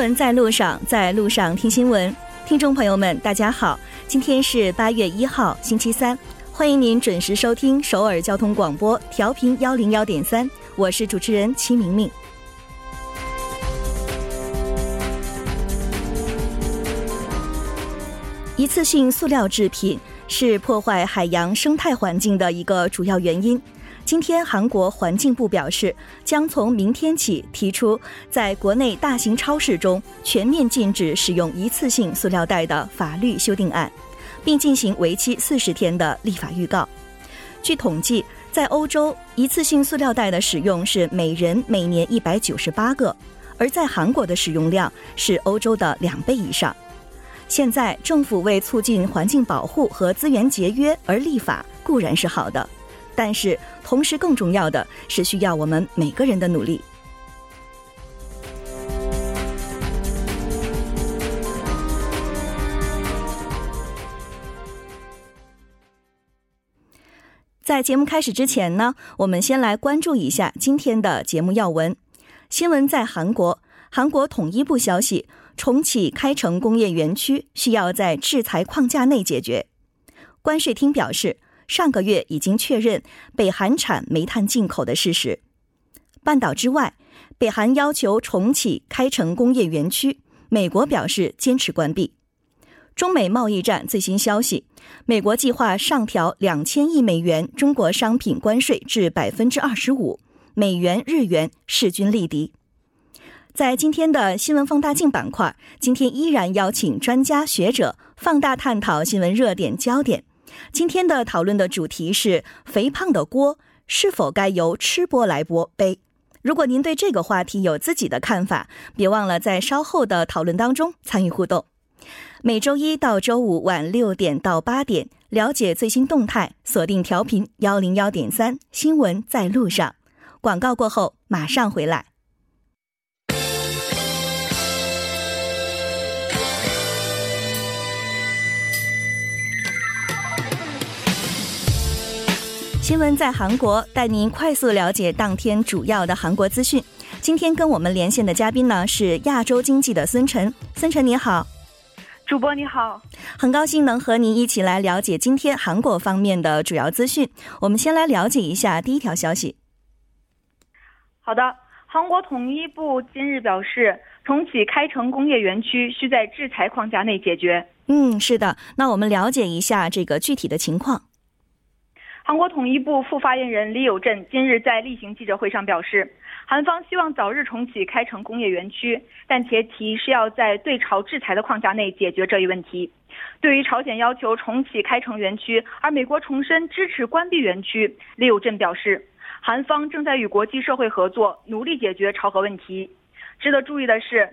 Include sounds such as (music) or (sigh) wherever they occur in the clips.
新闻在路上，在路上听新闻。听众朋友们，大家好，今天是八月一号，星期三，欢迎您准时收听首尔交通广播，调频幺零幺点三，我是主持人齐明明。一次性塑料制品是破坏海洋生态环境的一个主要原因。今天，韩国环境部表示，将从明天起提出在国内大型超市中全面禁止使用一次性塑料袋的法律修订案，并进行为期四十天的立法预告。据统计，在欧洲，一次性塑料袋的使用是每人每年一百九十八个，而在韩国的使用量是欧洲的两倍以上。现在，政府为促进环境保护和资源节约而立法固然是好的，但是同时更重要的是需要我们每个人的努力。在节目开始之前呢，我们先来关注一下今天的节目要闻。新闻在韩国，韩国统一部消息。重启开城工业园区需要在制裁框架内解决。关税厅表示，上个月已经确认北韩产煤炭进口的事实。半岛之外，北韩要求重启开城工业园区，美国表示坚持关闭。中美贸易战最新消息：美国计划上调两千亿美元中国商品关税至百分之二十五，美元、日元势均力敌。在今天的新闻放大镜板块，今天依然邀请专家学者放大探讨新闻热点焦点。今天的讨论的主题是：肥胖的锅是否该由吃播来播背？如果您对这个话题有自己的看法，别忘了在稍后的讨论当中参与互动。每周一到周五晚六点到八点，了解最新动态，锁定调频幺零幺点三，新闻在路上。广告过后马上回来。新闻在韩国，带您快速了解当天主要的韩国资讯。今天跟我们连线的嘉宾呢是亚洲经济的孙晨，孙晨你好，主播你好，很高兴能和您一起来了解今天韩国方面的主要资讯。我们先来了解一下第一条消息。好的，韩国统一部今日表示，重启开城工业园区需在制裁框架内解决。嗯，是的，那我们了解一下这个具体的情况。韩国统一部副发言人李友镇今日在例行记者会上表示，韩方希望早日重启开城工业园区，但前提是要在对朝制裁的框架内解决这一问题。对于朝鲜要求重启开城园区，而美国重申支持关闭园区，李友镇表示，韩方正在与国际社会合作，努力解决朝核问题。值得注意的是，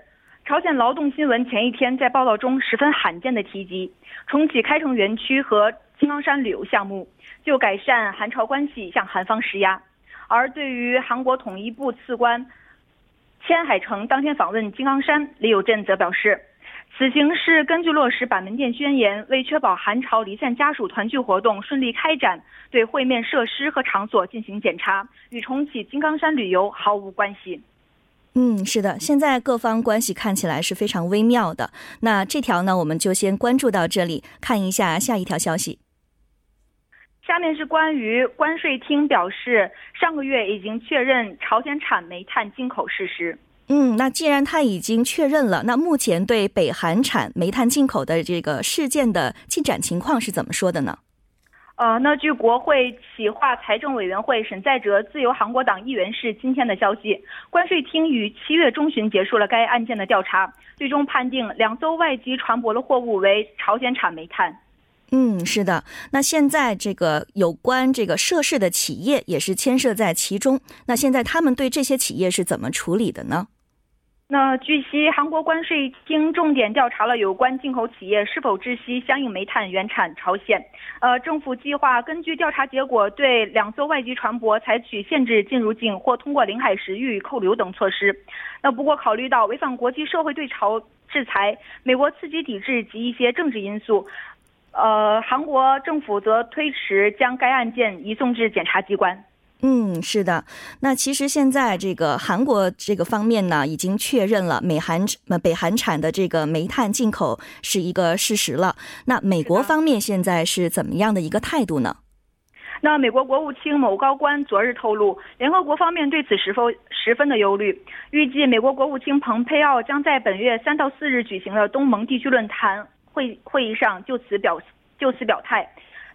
朝鲜劳动新闻前一天在报道中十分罕见地提及重启开城园区和金刚山旅游项目。就改善韩朝关系向韩方施压，而对于韩国统一部次官千海成当天访问金刚山，李友镇则表示，此行是根据落实板门店宣言，为确保韩朝离散家属团聚活动顺利开展，对会面设施和场所进行检查，与重启金刚山旅游毫无关系。嗯，是的，现在各方关系看起来是非常微妙的。那这条呢，我们就先关注到这里，看一下下一条消息。下面是关于关税厅表示，上个月已经确认朝鲜产煤炭进口事实。嗯，那既然他已经确认了，那目前对北韩产煤炭进口的这个事件的进展情况是怎么说的呢？呃，那据国会企划财政委员会沈在哲自由韩国党议员室今天的消息，关税厅于七月中旬结束了该案件的调查，最终判定两艘外籍船舶的货物为朝鲜产煤炭。嗯，是的。那现在这个有关这个涉事的企业也是牵涉在其中。那现在他们对这些企业是怎么处理的呢？那据悉，韩国关税厅重点调查了有关进口企业是否知悉相应煤炭原产朝鲜。呃，政府计划根据调查结果，对两艘外籍船舶采取限制进入境或通过领海时予以扣留等措施。那不过，考虑到违反国际社会对朝制裁、美国刺激抵制及一些政治因素。呃，韩国政府则推迟将该案件移送至检察机关。嗯，是的。那其实现在这个韩国这个方面呢，已经确认了美韩呃北韩产的这个煤炭进口是一个事实了。那美国方面现在是怎么样的一个态度呢？那美国国务卿某高官昨日透露，联合国方面对此十分十分的忧虑。预计美国国务卿蓬佩奥将在本月三到四日举行的东盟地区论坛会会议上就此表就此表态。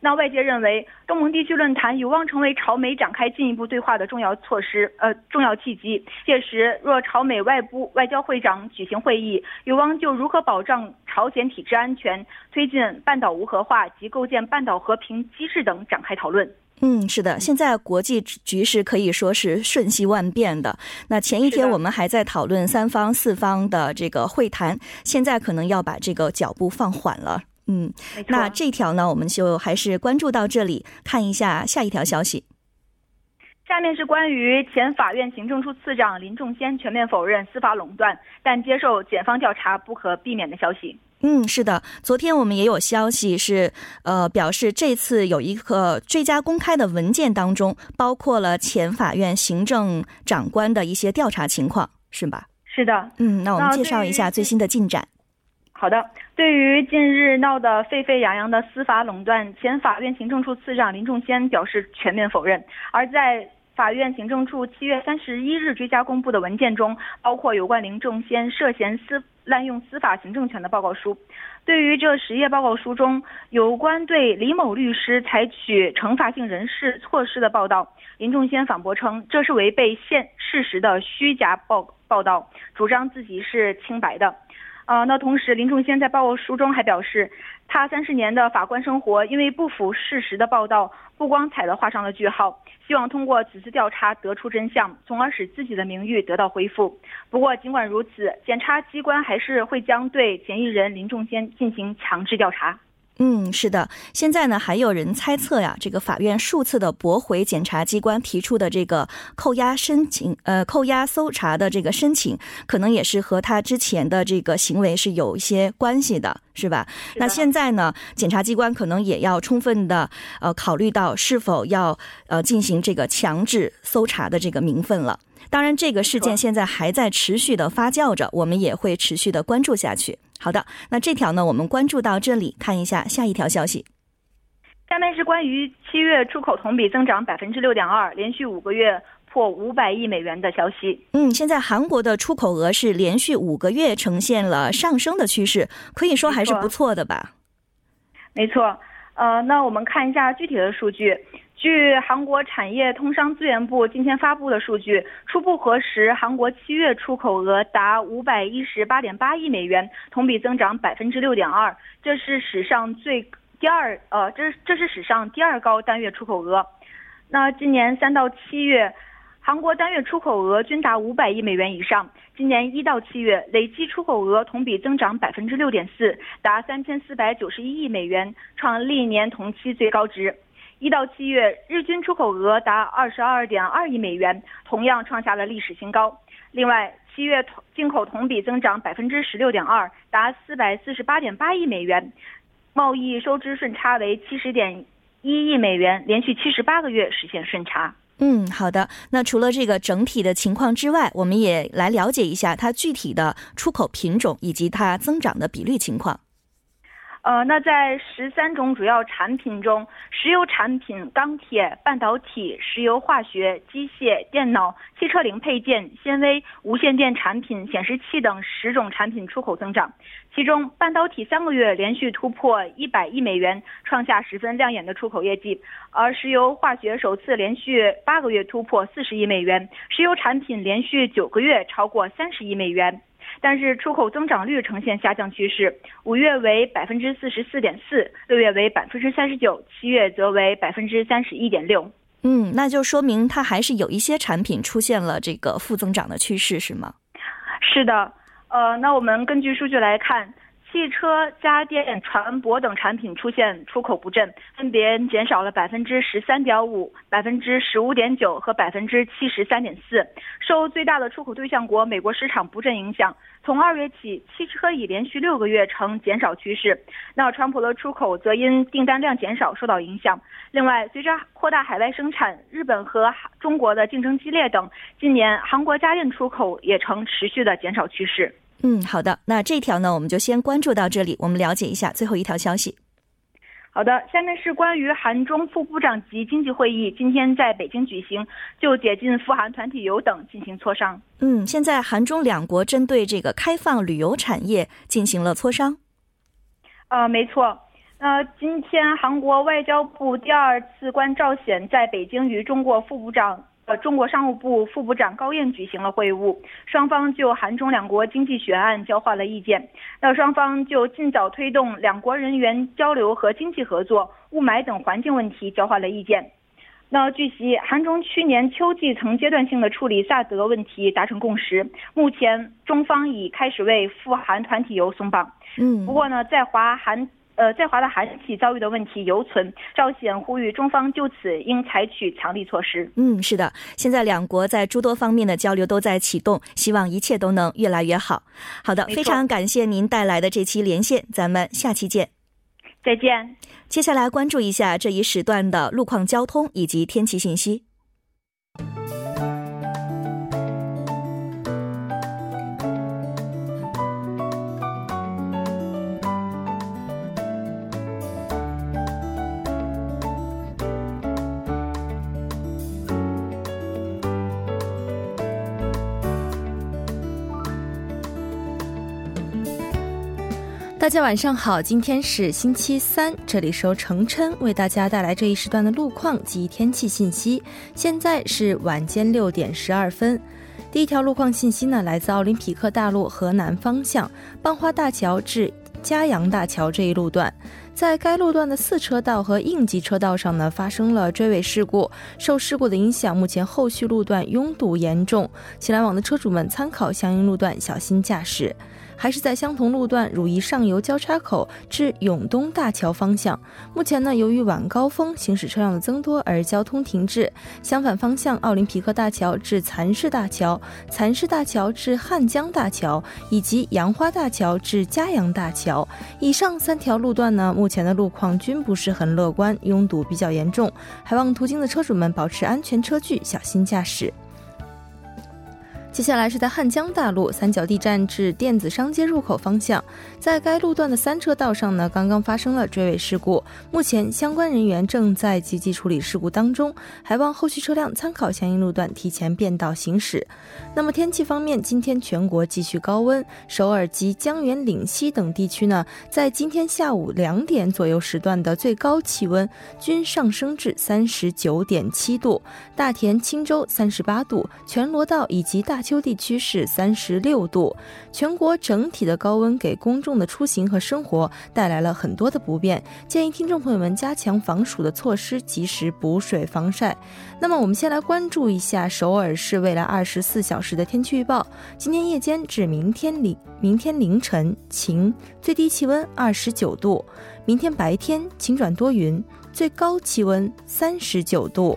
那外界认为，东盟地区论坛有望成为朝美展开进一步对话的重要措施，呃，重要契机。届时，若朝美外部外交会长举行会议，有望就如何保障朝鲜体制安全、推进半岛无核化及构建半岛和平机制等展开讨论。嗯，是的，现在国际局势可以说是瞬息万变的。那前一天我们还在讨论三方、四方的这个会谈，现在可能要把这个脚步放缓了。嗯，那这条呢，我们就还是关注到这里，看一下下一条消息。下面是关于前法院行政处次长林仲先全面否认司法垄断，但接受检方调查不可避免的消息。嗯，是的，昨天我们也有消息是，呃，表示这次有一个追加公开的文件当中，包括了前法院行政长官的一些调查情况，是吧？是的。嗯，那我们介绍一下最新的进展。好的，对于近日闹得沸沸扬扬的司法垄断，前法院行政处次长林仲先表示全面否认。而在法院行政处七月三十一日追加公布的文件中，包括有关林仲先涉嫌司滥用司法行政权的报告书。对于这十页报告书中有关对李某律师采取惩罚性人事措施的报道，林仲先反驳称这是违背现事实的虚假报报道，主张自己是清白的。呃，那同时，林仲先在报告书中还表示，他三十年的法官生活因为不符事实的报道，不光彩的画上了句号，希望通过此次调查得出真相，从而使自己的名誉得到恢复。不过，尽管如此，检察机关还是会将对嫌疑人林仲先进行强制调查。嗯，是的，现在呢还有人猜测呀，这个法院数次的驳回检察机关提出的这个扣押申请，呃，扣押搜查的这个申请，可能也是和他之前的这个行为是有一些关系的，是吧？那现在呢，检察机关可能也要充分的呃考虑到是否要呃进行这个强制搜查的这个名分了。当然，这个事件现在还在持续的发酵着，我们也会持续的关注下去。好的，那这条呢，我们关注到这里，看一下下一条消息。下面是关于七月出口同比增长百分之六点二，连续五个月破五百亿美元的消息。嗯，现在韩国的出口额是连续五个月呈现了上升的趋势，可以说还是不错的吧？没错，呃，那我们看一下具体的数据。据韩国产业通商资源部今天发布的数据，初步核实，韩国七月出口额达五百一十八点八亿美元，同比增长百分之六点二，这是史上最第二呃，这这是史上第二高单月出口额。那今年三到七月，韩国单月出口额均达五百亿美元以上。今年一到七月，累计出口额同比增长百分之六点四，达三千四百九十一亿美元，创历年同期最高值。一到七月，日均出口额达二十二点二亿美元，同样创下了历史新高。另外，七月进口同比增长百分之十六点二，达四百四十八点八亿美元，贸易收支顺差为七十点一亿美元，连续七十八个月实现顺差。嗯，好的。那除了这个整体的情况之外，我们也来了解一下它具体的出口品种以及它增长的比率情况。呃，那在十三种主要产品中，石油产品、钢铁、半导体、石油化学、机械、电脑、汽车零配件、纤维、无线电产品、显示器等十种产品出口增长。其中，半导体三个月连续突破一百亿美元，创下十分亮眼的出口业绩；而石油化学首次连续八个月突破四十亿美元，石油产品连续九个月超过三十亿美元。但是出口增长率呈现下降趋势，五月为百分之四十四点四，六月为百分之三十九，七月则为百分之三十一点六。嗯，那就说明它还是有一些产品出现了这个负增长的趋势，是吗？是的，呃，那我们根据数据来看，汽车、家电、船舶等产品出现出口不振，分别减少了百分之十三点五、百分之十五点九和百分之七十三点四。受最大的出口对象国美国市场不振影响，从二月起，汽车已连续六个月呈减少趋势。那川普的出口则因订单量减少受到影响。另外，随着扩大海外生产，日本和中国的竞争激烈等，今年韩国家电出口也呈持续的减少趋势。嗯，好的。那这条呢，我们就先关注到这里。我们了解一下最后一条消息。好的，下面是关于韩中副部长级经济会议今天在北京举行，就解禁赴韩团体游等进行磋商。嗯，现在韩中两国针对这个开放旅游产业进行了磋商。呃，没错。那今天韩国外交部第二次官赵显在北京与中国副部长。呃，中国商务部副部长高燕举行了会晤，双方就韩中两国经济学案交换了意见。那双方就尽早推动两国人员交流和经济合作、雾霾等环境问题交换了意见。那据悉，韩中去年秋季曾阶段性的处理萨德问题达成共识，目前中方已开始为赴韩团体游松绑。嗯，不过呢，在华韩。呃，在华的韩企遭遇的问题犹存，赵显呼吁中方就此应采取强力措施。嗯，是的，现在两国在诸多方面的交流都在启动，希望一切都能越来越好。好的，非常感谢您带来的这期连线，咱们下期见。再见。接下来关注一下这一时段的路况、交通以及天气信息。大家晚上好，今天是星期三，这里是由程琛为大家带来这一时段的路况及天气信息。现在是晚间六点十二分。第一条路况信息呢，来自奥林匹克大路河南方向棒花大桥至嘉阳大桥这一路段，在该路段的四车道和应急车道上呢，发生了追尾事故。受事故的影响，目前后续路段拥堵严重，请来往的车主们参考相应路段，小心驾驶。还是在相同路段汝矣上游交叉口至永东大桥方向，目前呢，由于晚高峰行驶车辆的增多而交通停滞。相反方向，奥林匹克大桥至蚕市大桥、蚕市大桥至汉江大桥以及杨花大桥至嘉阳大桥，以上三条路段呢，目前的路况均不是很乐观，拥堵比较严重，还望途经的车主们保持安全车距，小心驾驶。接下来是在汉江大路三角地站至电子商街入口方向，在该路段的三车道上呢，刚刚发生了追尾事故，目前相关人员正在积极处理事故当中，还望后续车辆参考相应路段提前变道行驶。那么天气方面，今天全国继续高温，首尔及江原岭西等地区呢，在今天下午两点左右时段的最高气温均上升至三十九点七度，大田、青州三十八度，全罗道以及大。秋地区是三十六度，全国整体的高温给公众的出行和生活带来了很多的不便，建议听众朋友们加强防暑的措施，及时补水防晒。那么我们先来关注一下首尔市未来二十四小时的天气预报：今天夜间至明天里明天凌晨晴，最低气温二十九度；明天白天晴转多云，最高气温三十九度。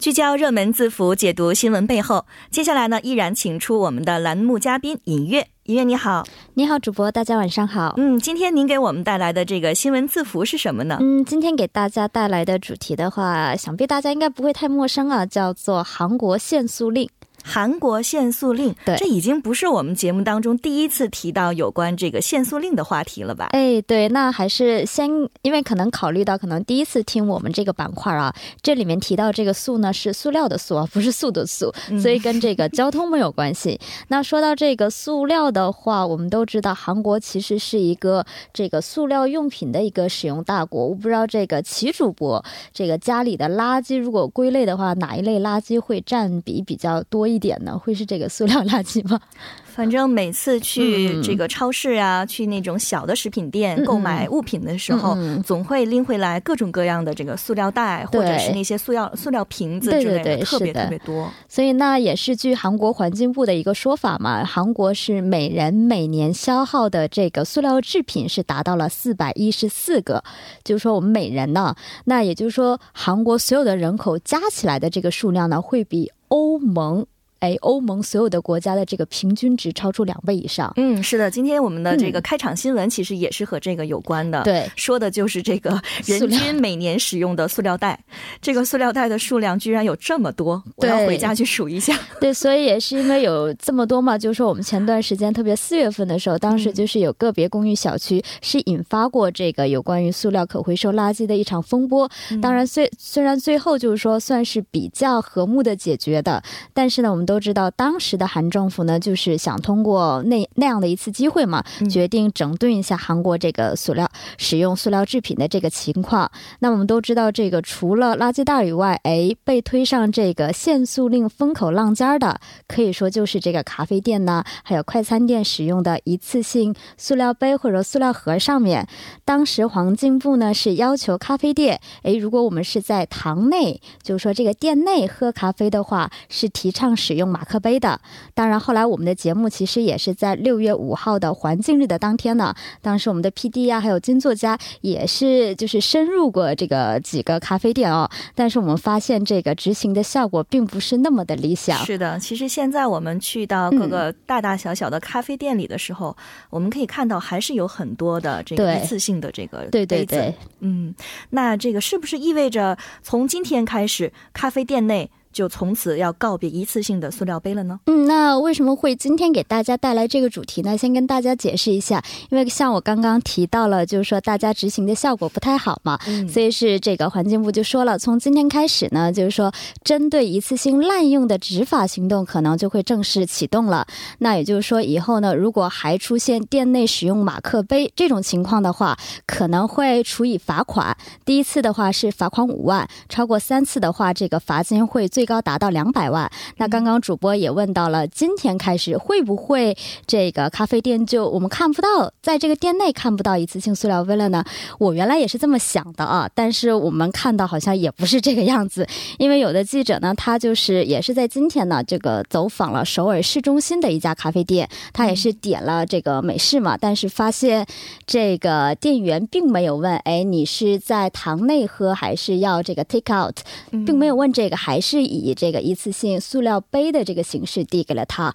聚焦热门字符，解读新闻背后。接下来呢，依然请出我们的栏目嘉宾尹月。尹月你好，你好，主播，大家晚上好。嗯，今天您给我们带来的这个新闻字符是什么呢？嗯，今天给大家带来的主题的话，想必大家应该不会太陌生啊，叫做韩国限速令。韩国限塑令，对这已经不是我们节目当中第一次提到有关这个限塑令的话题了吧？哎，对，那还是先，因为可能考虑到可能第一次听我们这个板块啊，这里面提到这个塑呢是塑料的塑啊，不是素的素，所以跟这个交通没有关系。(laughs) 那说到这个塑料的话，我们都知道韩国其实是一个这个塑料用品的一个使用大国。我不知道这个齐主播，这个家里的垃圾如果归类的话，哪一类垃圾会占比比较多一点呢？会是这个塑料垃圾吗？(laughs) 反正每次去嗯这个超市啊，去那种小的食品店购买物品的时候，总会拎回来各种各样的这个塑料袋，或者是那些塑料塑料瓶子之类的，对对对特别特别多。所以那也是据韩国环境部的一个说法嘛，韩国是每人每年消耗的这个塑料制品是达到了四百一十四个，就是说我们每人呢，那也就是说韩国所有的人口加起来的这个数量呢，会比欧盟。哎，欧盟所有的国家的这个平均值超出两倍以上。嗯，是的，今天我们的这个嗯开场新闻其实也是和这个有关的。。对，说的就是这个人均每年使用的塑料袋，(laughs) 这个塑料袋的数量居然有这么多，我要回家去数一下。(laughs) 对，所以也是因为有这么多嘛，就是说我们前段时间，特别四月份的时候，当时就是有个别公寓小区是引发过这个有关于塑料可回收垃圾的一场风波。当然虽虽然最后就是说算是比较和睦的解决的，但是呢，我们都知道当时的韩政府呢，就是想通过那那样的一次机会嘛，决定整顿一下韩国这个塑料使用塑料制品的这个情况。那我们都知道，这个除了垃圾袋以外，哎，被推上这个限塑令风口浪尖的，可以说就是这个咖啡店呢，还有快餐店使用的一次性塑料杯或者塑料盒上面。当时环境部呢是要求咖啡店，哎，如果我们是在堂内，就是说这个店内喝咖啡的话，是提倡使用马克杯的。当然，后来我们的节目其实也是在六月五号的环境日的当天呢，当时我们的 P D 啊、还有金作家也是就是深入过这个几个咖啡店哦，但是我们发现这个执行的效果并不是那么的理想。是的，其实现在我们去到各个大大小小的咖啡店里的时候，我们可以看到还是有很多的这个一次性的这个对对对，嗯，那这个是不是意味着从今天开始，咖啡店内就从此要告别一次性的塑料杯了呢？嗯，那为什么会今天给大家带来这个主题呢？先跟大家解释一下，因为像我刚刚提到了，就是说大家执行的效果不太好嘛，嗯所以是这个环境部就说了，从今天开始呢，就是说针对一次性滥用的执法行动可能就会正式启动了。那也就是说，以后呢，如果还出现店内使用马克杯这种情况的话，可能会处以罚款。第一次的话是罚款五万，超过三次的话，这个罚金会最高达到两百万。那刚刚主播也问到了，今天开始会不会这个咖啡店就我们看不到，在这个店内看不到一次性塑料杯了呢？我原来也是这么想的啊，但是我们看到好像也不是这个样子，(laughs) 因为有的记者呢，他就是也是在今天呢，这个走访了首尔市中心的一家咖啡店，他也是点了这个美式嘛，但是发现这个店员并没有问，哎，你是在堂内喝还是要这个 take out，并没有问这个，还是以这个一次性塑料杯的这个形式递给了他。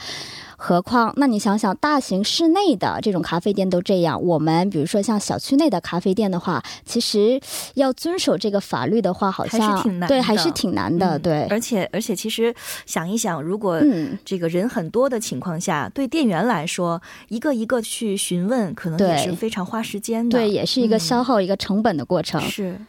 何况，那你想想，大型室内的这种咖啡店都这样，我们比如说像小区内的咖啡店的话，其实要遵守这个法律的话，好像还是挺难的对，还是挺难的，嗯对，而且而且，其实想一想，如果嗯，这个人很多的情况下，对店员来说，一个一个去询问，可能也是非常花时间的。对，也是一个嗯消耗一个成本的过程。是。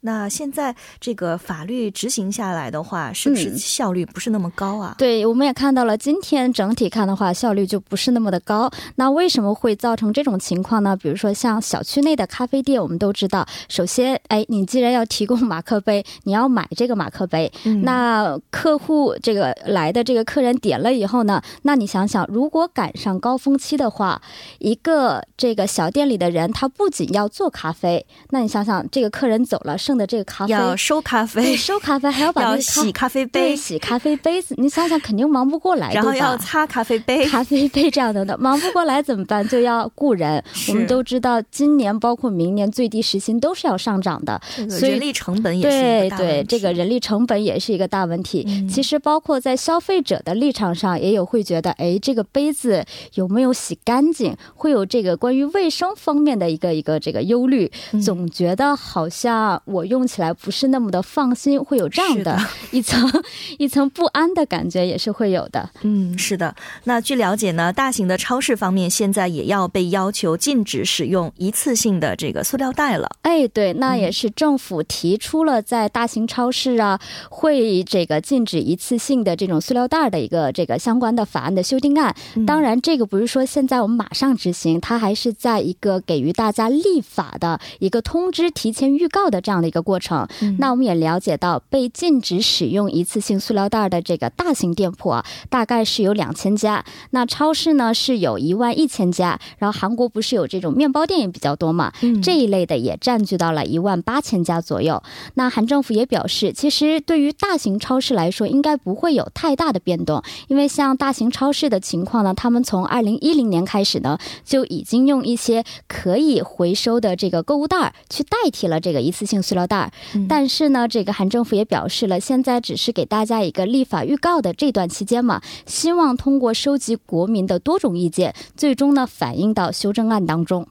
那现在这个法律执行下来的话，是不是嗯效率不是那么高啊？对，我们也看到了，今天整体看的话，效率就不是那么的高。那为什么会造成这种情况呢？比如说像小区内的咖啡店，我们都知道，首先，哎，你既然要提供马克杯，你要买这个马克杯，嗯那客户这个来的这个客人点了以后呢，那你想想，如果赶上高峰期的话，一个这个小店里的人，他不仅要做咖啡，那你想想，这个客人走了，剩的这个咖啡要收咖对啡，收咖啡，还要把那要洗咖啡杯，对洗咖啡杯子，你想想肯定忙不过来，然后对要擦咖啡杯。咖啡杯这样的的，忙不过来怎么办？就要雇人。我们都知道，今年包括明年最低时薪都是要上涨的。所以人力成本也是一对对，个大问题这个人力成本也是一个大问题。嗯其实包括在消费者的立场上，也有会觉得，哎，这个杯子有没有洗干净，会有这个关于卫生方面的一个一个这个忧虑。嗯总觉得好像我我用起来不是那么的放心，会有这样的 (laughs) 一层 (laughs) 一层不安的感觉，也是会有的。嗯，是的。那据了解呢，大型的超市方面现在也要被要求禁止使用一次性的这个塑料袋了。哎，对，那也是政府提出了在大型超市啊，会这个禁止一次性的这种塑料袋的一个这个相关的法案的修订案。当然，这个不是说现在我们马上执行，它还是在一个给予大家立法的一个通知、提前预告的这样的一个过程。那我们也了解到，被禁止使用一次性塑料袋的这个大型店铺啊，大概是有两千家。那超市呢是有一万一千家。然后韩国不是有这种面包店也比较多嘛？这一类的也占据到了一万八千家左右。那韩政府也表示，其实对于大型超市来说，应该不会有太大的变动，因为像大型超市的情况呢，他们从二零一零年开始呢，就已经用一些可以回收的这个购物袋去代替了这个一次性塑料袋。但是呢，这个韩政府也表示了，现在只是给大家一个立法预告的这段期间嘛，希望通过收集国民的多种意见，最终呢反映到修正案当中。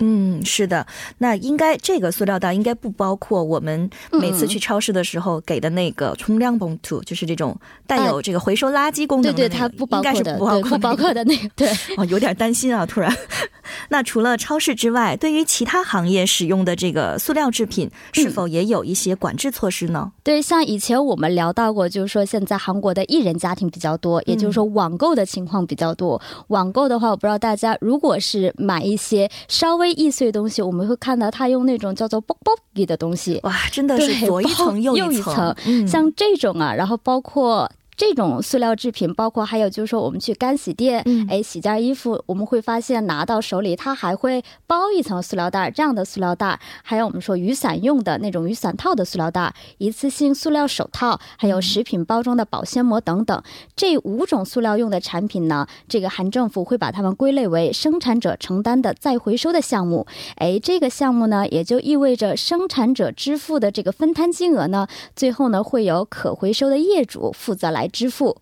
嗯，是的，那应该这个塑料袋应该不包括我们每次去超市的时候给的那个冲量봉 투， 就是这种带有这个回收垃圾功能的，对对，它不包括的，不包括的那个，对，(laughs) 哦，有点担心啊，突然。(laughs) 那除了超市之外，对于其他行业使用的这个塑料制品，是否也有一些管制措施呢？对，像以前我们聊到过，就是说现在韩国的艺人家庭比较多，也就是说网购的情况比较多。网购的话，我不知道大家如果是买一些稍微易碎的东西，我们会看到他用那种叫做 b o b o g 的东西，哇，真的是左一层右一层，像这种啊，然后包括。这种塑料制品，包括还有就是说，我们去干洗店，哎，洗件衣服，我们会发现拿到手里，它还会包一层塑料袋，这样的塑料袋，还有我们说雨伞用的那种雨伞套的塑料袋，一次性塑料手套，还有食品包装的保鲜膜等等，这五种塑料用的产品呢，这个韩政府会把它们归类为生产者承担的再回收的项目，哎，这个项目呢，也就意味着生产者支付的这个分摊金额呢，最后呢，会由可回收的业主负责来。支付，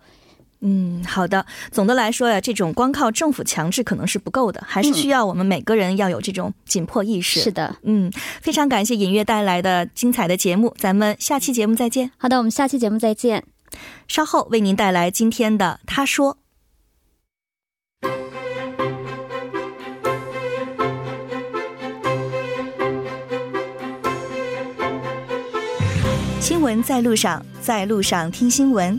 嗯，好的。总的来说呀，这种光靠政府强制可能是不够的，还是需要我们每个人要有这种紧迫意识。是的，嗯，非常感谢尹月带来的精彩的节目，咱们下期节目再见。好的，我们下期节目再见。稍后为您带来今天的他说。新闻在路上，在路上听新闻。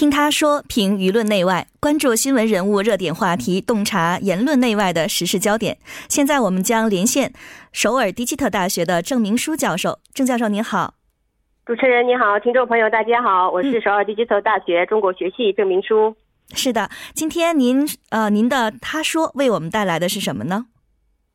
听他说，评舆论内外，关注新闻人物热点话题，洞察言论内外的时事焦点。现在我们将连线首尔迪基特大学的郑明书教授。郑教授您好，主持人你好，听众朋友大家好，我是首尔迪基特大学中国学系郑明书。是的，今天您呃您的他说为我们带来的是什么呢？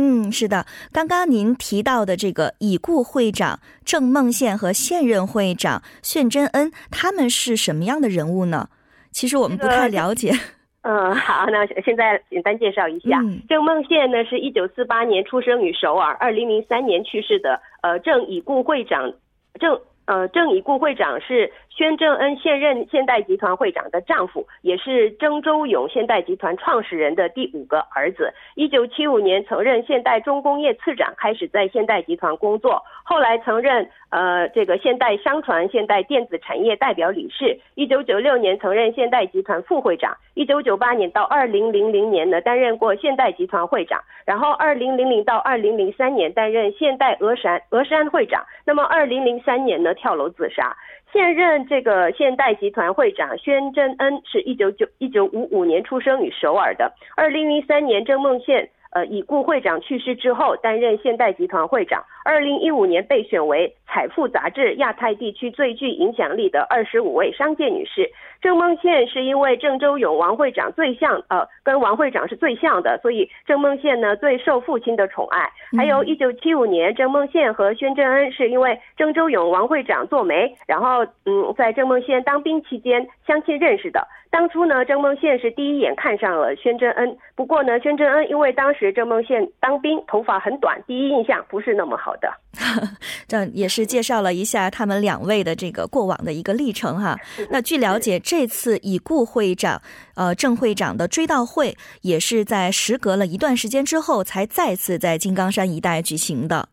嗯，是的，刚刚您提到的这个已故会长郑梦宪和现任会长炫真恩，他们是什么样的人物呢？其实我们不太了解。(laughs) 嗯，好，那现在简单介绍一下，郑梦宪呢是一九四八年出生于首尔，二零零三年去世的。呃，郑已故会长郑呃郑已故会长是宣正恩现任现代集团会长的丈夫，也是郑周永现代集团创始人的第五个儿子。一九七五年曾任现代重工业次长，开始在现代集团工作，后来曾任呃这个现代商船、现代电子产业代表理事。一九九六年曾任现代集团副会长。一九九八年到二零零零年呢，担任过现代集团会长。然后二零零零到二零零三年担任现代峨山峨山会长。那么二零零三年呢，跳楼自杀。现任这个现代集团会长宣真恩是一九九一九五五年出生于首尔的。二零零三年，郑梦宪呃已故会长去世之后，担任现代集团会长。二零一五年被选为《财富》杂志亚太地区最具影响力的二十五位商界女士。郑梦宪是因为郑周永王会长最像，呃，跟王会长是最像的，所以郑梦宪呢最受父亲的宠爱。还有一九七五年，郑梦宪和宣正恩是因为郑周永王会长做媒，然后嗯，在郑梦宪当兵期间相亲认识的。当初呢，郑梦宪是第一眼看上了宣正恩，不过呢，宣正恩因为当时郑梦宪当兵，头发很短，第一印象不是那么好的。(laughs) 这也是介绍了一下他们两位的这个过往的一个历程哈。那据了解，这次已故会长呃郑会长的追悼会，也是在时隔了一段时间之后，才再次在金刚山一带举行的。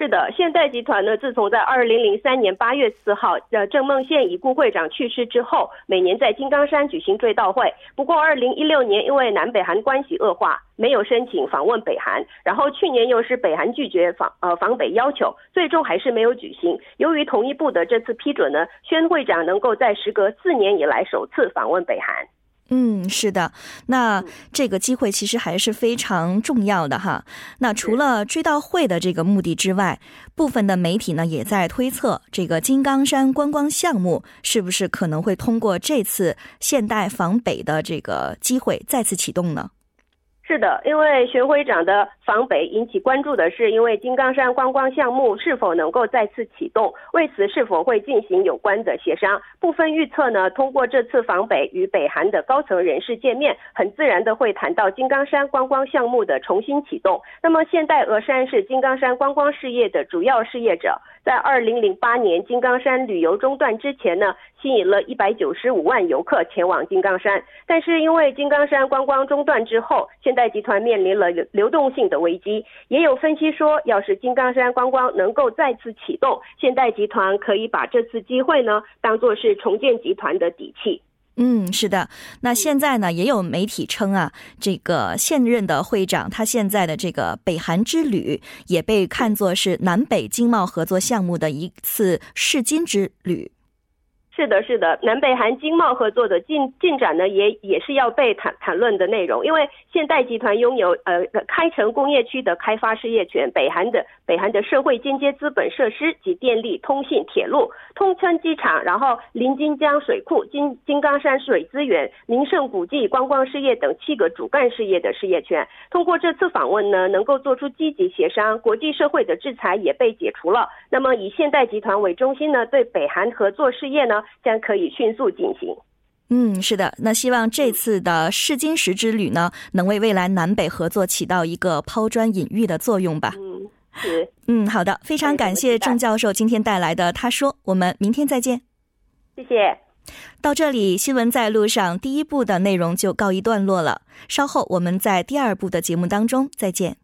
是的，现代集团呢，自从在二零零三年八月四号，呃，郑梦宪已故会长去世之后，每年在金刚山举行追悼会。不过，二零一六年因为南北韩关系恶化，没有申请访问北韩。然后去年又是北韩拒绝访呃访北要求，最终还是没有举行。由于同一部的这次批准呢，宣会长能够在时隔四年以来首次访问北韩。嗯，是的，那这个机会其实还是非常重要的哈。那除了追悼会的这个目的之外，部分的媒体呢也在推测，这个金刚山观光项目是不是可能会通过这次现代访北的这个机会再次启动呢？是的，因为玄会长的访北引起关注的是，因为金刚山观光项目是否能够再次启动，为此是否会进行有关的协商。部分预测呢，通过这次访北与北韩的高层人士见面，很自然的会谈到金刚山观光项目的重新启动。那么，现代峨山是金刚山观光事业的主要事业者。在二零零八年金刚山旅游中断之前呢，吸引了一百九十五万游客前往金刚山。但是因为金刚山观光中断之后，现代代集团面临了流动性的危机。也有分析说，要是金刚山观光能够再次启动，现代集团可以把这次机会呢，当做是重建集团的底气。嗯，是的。那现在呢，也有媒体称啊，这个现任的会长他现在的这个北韩之旅，也被看作是南北经贸合作项目的一次试金之旅。是的，是的，南北韩经贸合作的进进展呢，也也是要被谈谈论的内容。因为现代集团拥有呃开城工业区的开发事业权，北韩的北韩的社会间接资本设施及电力、通信、铁路、通村机场，然后临津江水库、金金刚山水资源、名胜古迹、观光事业等七个主干事业的事业圈。通过这次访问呢，能够做出积极协商，国际社会的制裁也被解除了。那么以现代集团为中心呢，对北韩合作事业呢？将可以迅速进行。嗯，是的，那希望这次的试金石之旅呢，能为未来南北合作起到一个抛砖引玉的作用吧。嗯，是。嗯，好的，非常感谢郑教授今天带来的他说，我们明天再见。谢谢。到这里，新闻在路上第一部的内容就告一段落了。稍后我们在第二部的节目当中再见。